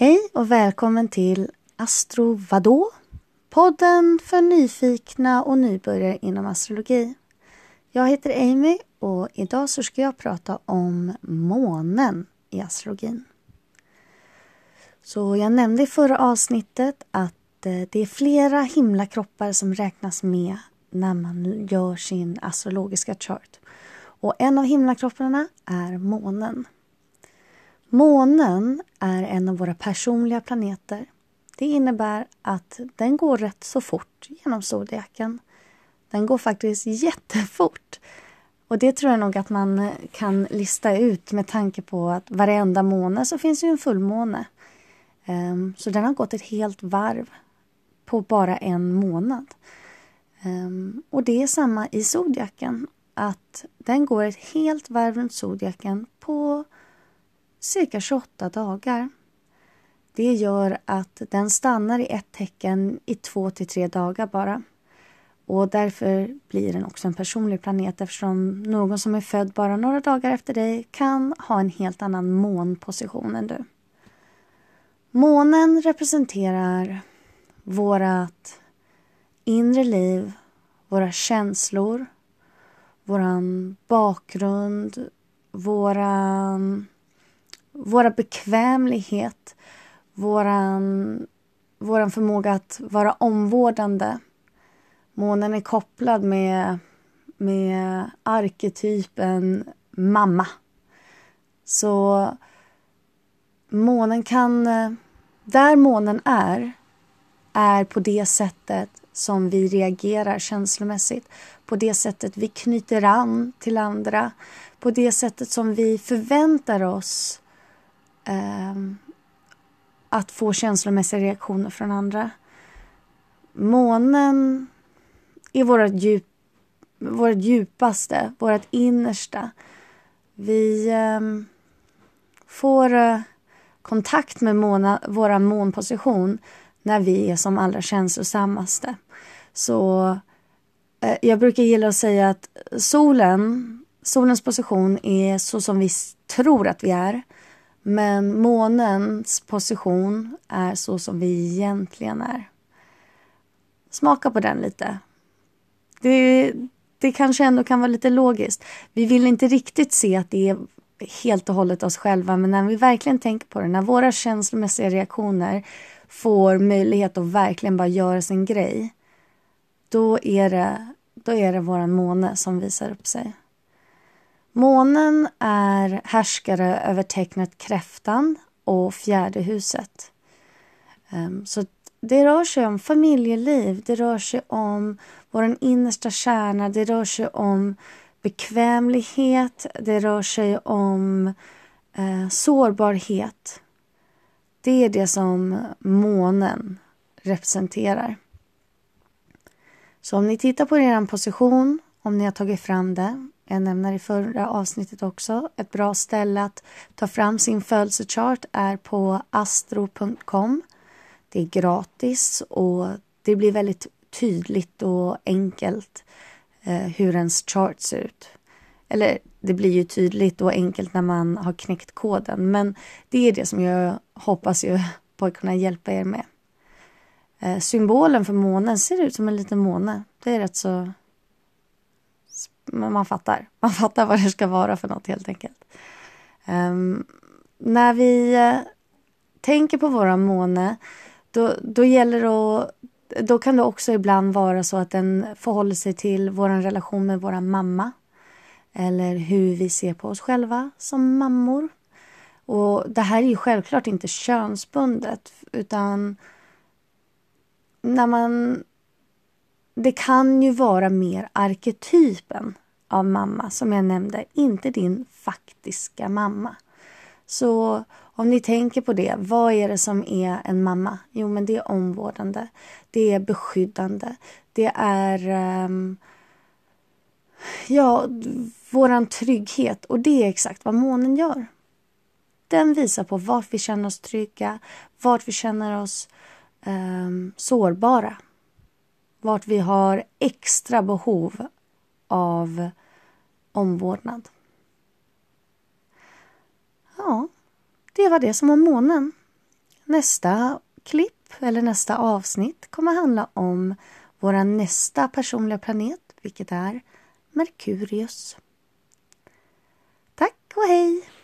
Hej och välkommen till Astro vadå? Podden för nyfikna och nybörjare inom astrologi. Jag heter Amy och idag så ska jag prata om månen i astrologin. Så jag nämnde i förra avsnittet att eh, det är flera himlakroppar som räknas med när man gör sin astrologiska chart. Och en av himlakropparna är månen. Månen är en av våra personliga planeter. Det innebär att den går rätt så fort genom zodiaken. Den går faktiskt jättefort. Och det tror jag nog att man kan lista ut med tanke på att varenda måne så finns ju en fullmåne. Ehm, så den har gått ett helt varv på bara en månad. Ehm, och det är samma i zodiaken. Att den går ett helt varv runt zodiaken på cirka 28 dagar. Det gör att den stannar i ett tecken i två till tre dagar bara. Och därför blir den också en personlig planet eftersom någon som är född bara några dagar efter dig kan ha en helt annan månposition än du. Månen representerar vårat inre liv, våra känslor, våran bakgrund, våran våra bekvämlighet, våran, våran förmåga att vara omvårdande. Månen är kopplad med, med arketypen mamma. Så månen kan... Där månen är, är på det sättet som vi reagerar känslomässigt. På det sättet vi knyter an till andra. På det sättet som vi förväntar oss eh, att få känslomässiga reaktioner från andra. Månen är vårt, djup, vårt djupaste, vårt innersta. Vi eh, får eh, kontakt med måna, vår månposition när vi är som allra känslosammaste. Så eh, jag brukar gilla att säga att solen, solens position är så som vi tror att vi är. Men månens position är så som vi egentligen är. Smaka på den lite. Det, det kanske ändå kan vara lite logiskt. Vi vill inte riktigt se att det är helt och hållet oss själva men när vi verkligen tänker på det, när våra känslomässiga reaktioner får möjlighet att verkligen bara göra sin grej då är det, då är det våran måne som visar upp sig. Månen är härskare över tecknet kräftan och fjärde huset. Ehm, så det rör sig om familjeliv, det rör sig om vår innersta kärna, det rör sig om bekvämlighet, det rör sig om eh, sårbarhet. Det är det som månen representerar. Så om ni tittar på er position, om ni har tagit fram det, jag nämner i förra avsnittet också. Ett bra ställe att ta fram sin födelsechart är på astro.com. Det är gratis och det blir väldigt tydligt och enkelt eh, hur ens chart ser ut. Eller det blir ju tydligt och enkelt när man har knäckt koden men det är det som jag hoppas ju på att kunna hjälpa er med. Eh, symbolen för månen ser ut som en liten måne. Det är rätt så man fattar. Man fattar vad det ska vara för något helt enkelt. Um, när vi eh, tänker på vår måne, då, då gäller det att då kan det också ibland vara så att den förhåller sig till vår relation med vår mamma. Eller hur vi ser på oss själva som mammor. Och det här är ju självklart inte könsbundet utan när man det kan ju vara mer arketypen av mamma som jag nämnde, inte din faktiska mamma. Så om ni tänker på det, vad är det som är en mamma? Jo, men det är omvårdande, det är beskyddande, det är um, ja, våran trygghet och det är exakt vad månen gör. Den visar på vart vi känner oss trygga, vart vi känner oss um, sårbara vart vi har extra behov av omvårdnad. Ja, det var det som var månen. nästa klipp eller nästa avsnitt kommer handla om vår nästa personliga planet, vilket är Merkurius. Tack och hej!